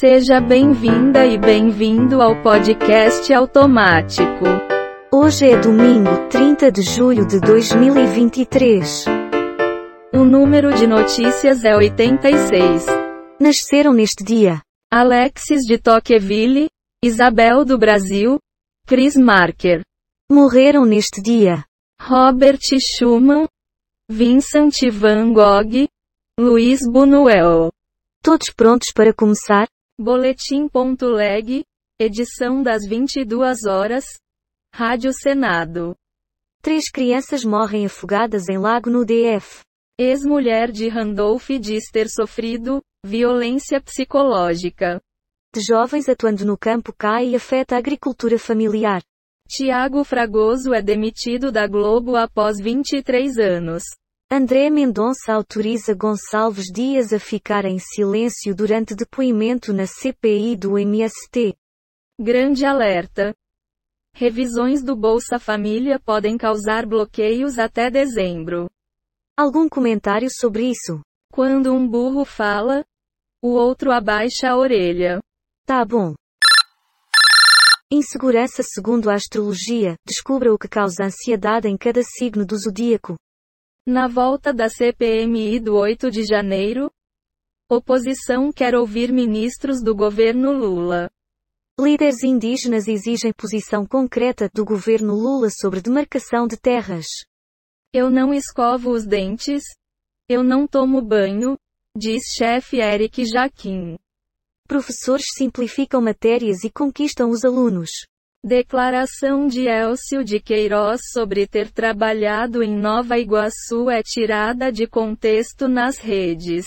Seja bem-vinda e bem-vindo ao podcast automático. Hoje é domingo, 30 de julho de 2023. O número de notícias é 86. Nasceram neste dia Alexis de Tocqueville, Isabel do Brasil, Chris Marker. Morreram neste dia Robert Schumann, Vincent van Gogh, Luiz Buñuel. Todos prontos para começar? Boletim.leg, edição das 22 horas. Rádio Senado. Três crianças morrem afogadas em lago no DF. Ex-mulher de Randolph diz ter sofrido violência psicológica. De jovens atuando no campo cai e afeta a agricultura familiar. Tiago Fragoso é demitido da Globo após 23 anos. André Mendonça autoriza Gonçalves Dias a ficar em silêncio durante depoimento na CPI do MST. Grande alerta. Revisões do Bolsa Família podem causar bloqueios até dezembro. Algum comentário sobre isso? Quando um burro fala, o outro abaixa a orelha. Tá bom. Insegurança segundo a astrologia, descubra o que causa ansiedade em cada signo do zodíaco. Na volta da CPMI do 8 de janeiro, oposição quer ouvir ministros do governo Lula. Líderes indígenas exigem posição concreta do governo Lula sobre demarcação de terras. Eu não escovo os dentes. Eu não tomo banho, diz chefe Eric Jaquim. Professores simplificam matérias e conquistam os alunos. Declaração de Elcio de Queiroz sobre ter trabalhado em Nova Iguaçu é tirada de contexto nas redes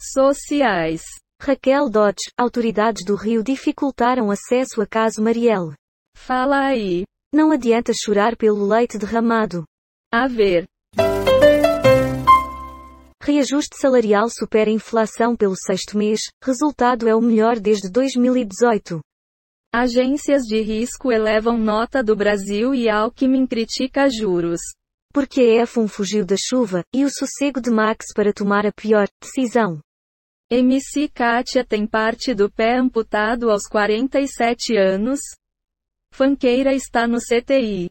sociais. Raquel Dodge, autoridades do Rio dificultaram acesso a caso Marielle. Fala aí. Não adianta chorar pelo leite derramado. A ver. Reajuste salarial supera inflação pelo sexto mês, resultado é o melhor desde 2018. Agências de risco elevam nota do Brasil e Alckmin critica juros. Porque F1 fugiu da chuva, e o sossego de Max para tomar a pior decisão. MC Kátia tem parte do pé amputado aos 47 anos. Fanqueira está no CTI.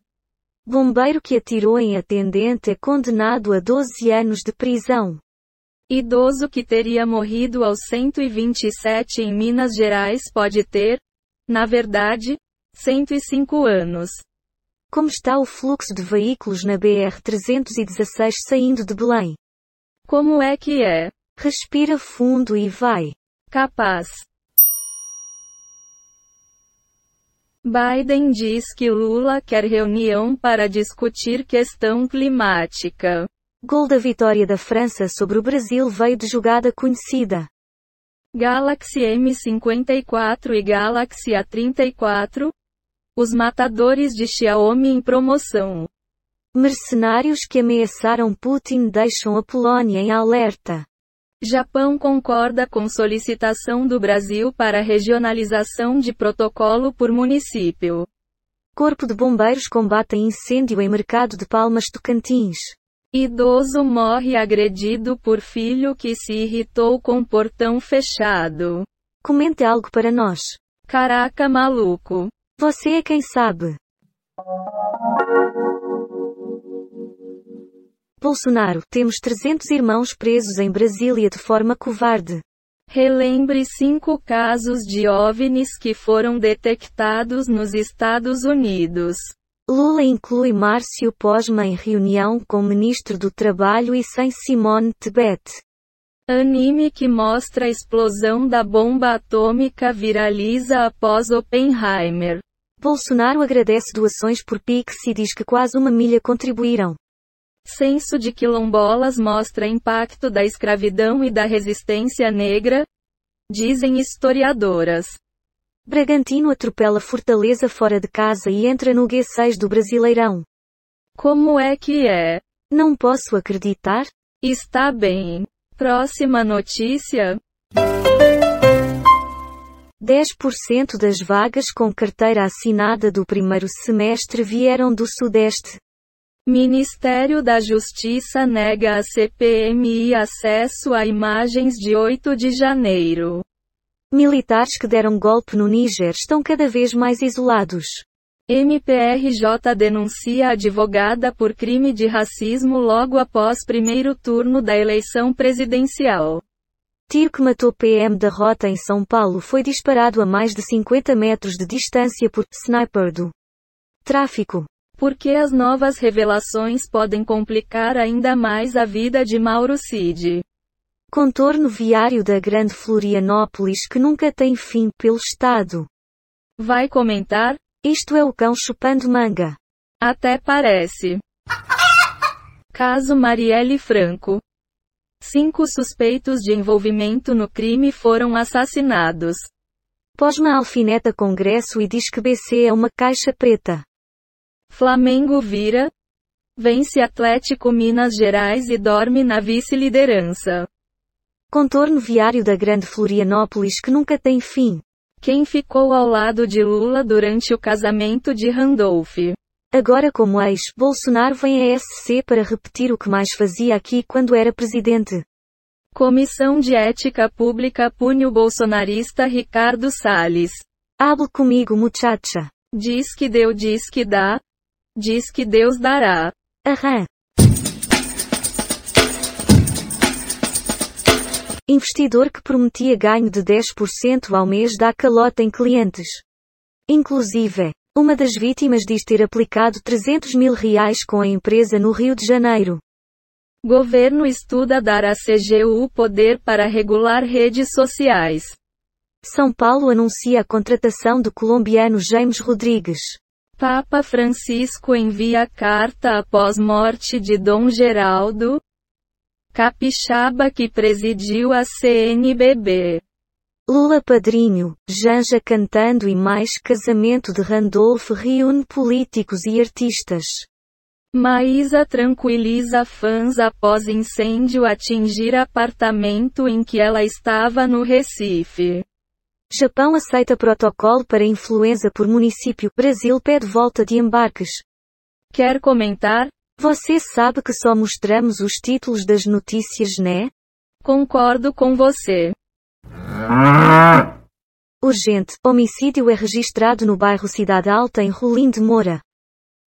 Bombeiro que atirou em atendente é condenado a 12 anos de prisão. Idoso que teria morrido aos 127 em Minas Gerais pode ter, na verdade, 105 anos. Como está o fluxo de veículos na BR-316 saindo de Belém? Como é que é? Respira fundo e vai. Capaz. Biden diz que Lula quer reunião para discutir questão climática. Gol da vitória da França sobre o Brasil veio de jogada conhecida. Galaxy M54 e Galaxy A34. Os matadores de Xiaomi em promoção. Mercenários que ameaçaram Putin deixam a Polônia em alerta. Japão concorda com solicitação do Brasil para regionalização de protocolo por município. Corpo de Bombeiros combate incêndio em mercado de Palmas Tocantins. Idoso morre agredido por filho que se irritou com portão fechado. Comente algo para nós. Caraca maluco. Você é quem sabe. Bolsonaro, temos 300 irmãos presos em Brasília de forma covarde. Relembre cinco casos de OVNIs que foram detectados nos Estados Unidos. Lula inclui Márcio Posma em reunião com ministro do Trabalho e sem Simone Tebet. Anime que mostra a explosão da bomba atômica viraliza após Oppenheimer. Bolsonaro agradece doações por Pix e diz que quase uma milha contribuíram. Censo de quilombolas mostra impacto da escravidão e da resistência negra, dizem historiadoras. Bragantino atropela Fortaleza fora de casa e entra no G6 do Brasileirão. Como é que é? Não posso acreditar? Está bem. Próxima notícia. 10% das vagas com carteira assinada do primeiro semestre vieram do Sudeste. Ministério da Justiça nega a CPMI acesso a imagens de 8 de janeiro. Militares que deram golpe no Níger estão cada vez mais isolados. MPRJ denuncia advogada por crime de racismo logo após primeiro turno da eleição presidencial. Tiro que matou PM da rota em São Paulo foi disparado a mais de 50 metros de distância por sniper do tráfico. Porque as novas revelações podem complicar ainda mais a vida de Mauro Cid. Contorno viário da Grande Florianópolis que nunca tem fim pelo Estado. Vai comentar? Isto é o cão chupando manga. Até parece. Caso Marielle Franco. Cinco suspeitos de envolvimento no crime foram assassinados. Posma alfineta Congresso e diz que BC é uma caixa preta. Flamengo vira. Vence Atlético Minas Gerais e dorme na vice-liderança. Contorno viário da Grande Florianópolis que nunca tem fim. Quem ficou ao lado de Lula durante o casamento de Randolph? Agora como ex, Bolsonaro vem a SC para repetir o que mais fazia aqui quando era presidente. Comissão de Ética Pública pune o bolsonarista Ricardo Salles. Hable comigo muchacha. Diz que deu diz que dá. Diz que Deus dará. Aham. Investidor que prometia ganho de 10% ao mês dá calota em clientes. Inclusive, uma das vítimas diz ter aplicado 300 mil reais com a empresa no Rio de Janeiro. Governo estuda dar à CGU poder para regular redes sociais. São Paulo anuncia a contratação do colombiano James Rodrigues. Papa Francisco envia carta após morte de Dom Geraldo, capixaba que presidiu a CNBB. Lula padrinho, Janja cantando e mais casamento de Randolph reúne políticos e artistas. Maísa tranquiliza fãs após incêndio atingir apartamento em que ela estava no Recife. Japão aceita protocolo para influenza por município. Brasil pede volta de embarques. Quer comentar? Você sabe que só mostramos os títulos das notícias, né? Concordo com você. Urgente: homicídio é registrado no bairro Cidade Alta em Rolim de Moura.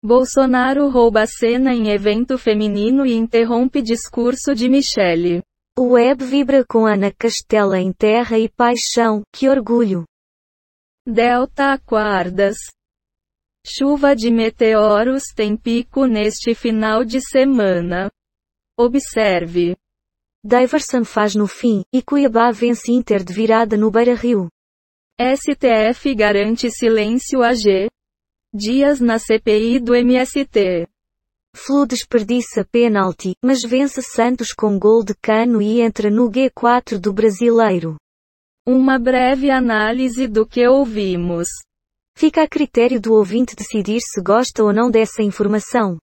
Bolsonaro rouba cena em evento feminino e interrompe discurso de Michele. O web vibra com Ana Castela em terra e paixão, que orgulho. Delta Aquardas. Chuva de meteoros tem pico neste final de semana. Observe. Daverson faz no fim, e Cuiabá vence Inter de virada no Beira-Rio. STF garante silêncio AG. Dias na CPI do MST. Flu desperdiça pênalti, mas vence Santos com gol de cano e entra no G4 do brasileiro. Uma breve análise do que ouvimos. Fica a critério do ouvinte decidir se gosta ou não dessa informação.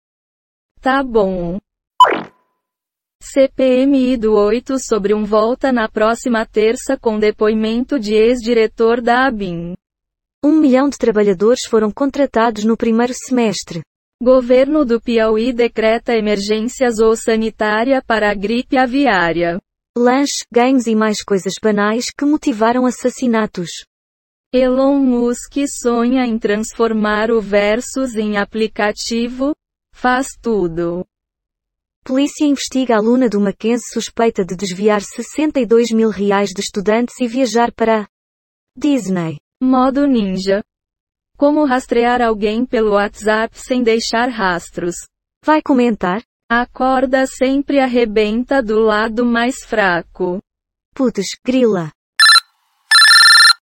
Tá bom. CPMI do 8 sobre um volta na próxima terça com depoimento de ex-diretor da ABIN. Um milhão de trabalhadores foram contratados no primeiro semestre. Governo do Piauí decreta emergência sanitária para a gripe aviária. Lanche, games e mais coisas banais que motivaram assassinatos. Elon Musk sonha em transformar o Versus em aplicativo? Faz tudo. Polícia investiga a aluna do Mackenzie suspeita de desviar 62 mil reais de estudantes e viajar para Disney. Modo ninja. Como rastrear alguém pelo WhatsApp sem deixar rastros. Vai comentar? A corda sempre arrebenta do lado mais fraco. Putz, grila.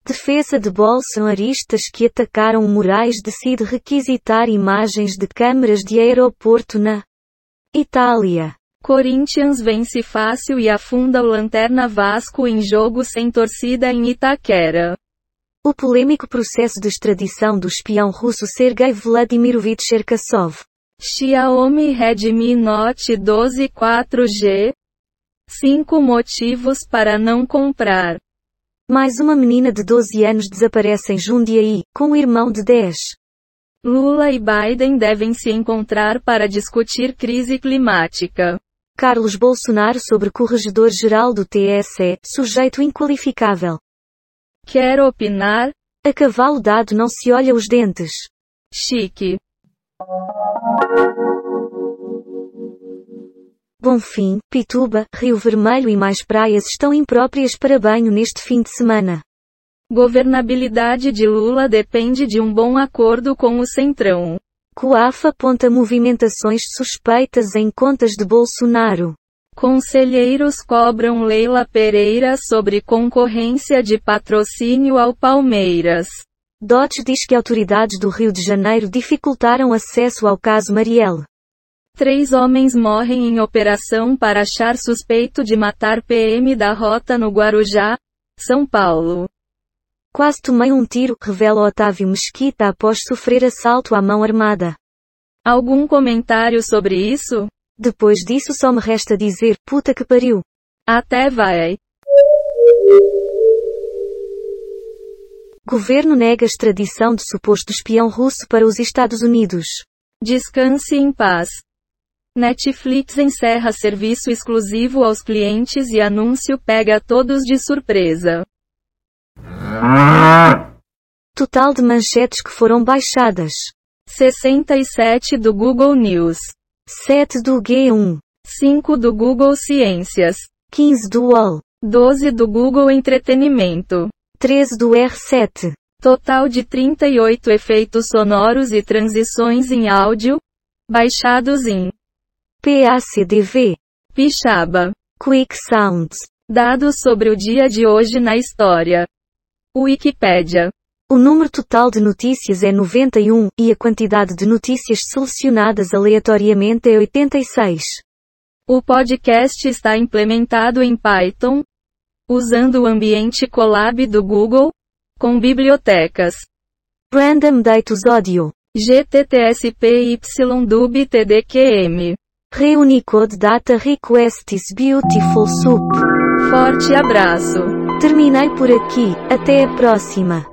Defesa de bolsonaristas que atacaram Moraes decide requisitar imagens de câmeras de aeroporto na Itália. Corinthians vence fácil e afunda o Lanterna Vasco em jogo sem torcida em Itaquera. O polêmico processo de extradição do espião russo Sergei Vladimirovich Cherkasov. Xiaomi Redmi Note 12 4G. 5 motivos para não comprar. Mais uma menina de 12 anos desaparece em Jundiaí, com o irmão de 10. Lula e Biden devem se encontrar para discutir crise climática. Carlos Bolsonaro sobre corregedor-geral do TSE, sujeito inqualificável. Quer opinar? A cavalo dado não se olha os dentes. Chique. Bonfim, Pituba, Rio Vermelho e mais praias estão impróprias para banho neste fim de semana. Governabilidade de Lula depende de um bom acordo com o Centrão. Coafa aponta movimentações suspeitas em contas de Bolsonaro. Conselheiros cobram Leila Pereira sobre concorrência de patrocínio ao Palmeiras. Dodge diz que autoridades do Rio de Janeiro dificultaram acesso ao caso Marielle. Três homens morrem em operação para achar suspeito de matar PM da rota no Guarujá, São Paulo. Quase tomei um tiro, revela Otávio Mesquita após sofrer assalto à mão armada. Algum comentário sobre isso? Depois disso só me resta dizer, puta que pariu. Até vai. Governo nega extradição de suposto espião russo para os Estados Unidos. Descanse em paz. Netflix encerra serviço exclusivo aos clientes e anúncio pega todos de surpresa. Total de manchetes que foram baixadas. 67 do Google News. 7 do G1. 5 do Google Ciências. 15 do UOL. 12 do Google Entretenimento. 13 do R7. Total de 38 efeitos sonoros e transições em áudio, baixados em PACDV. Pixaba. Quick Sounds. Dados sobre o dia de hoje na história. Wikipédia. O número total de notícias é 91, e a quantidade de notícias selecionadas aleatoriamente é 86. O podcast está implementado em Python, usando o ambiente Colab do Google, com bibliotecas Random Datus Audio. GTTSPYDUB TDQM. Reunicode Data Requests Beautiful Soup. Forte abraço. Terminei por aqui, até a próxima.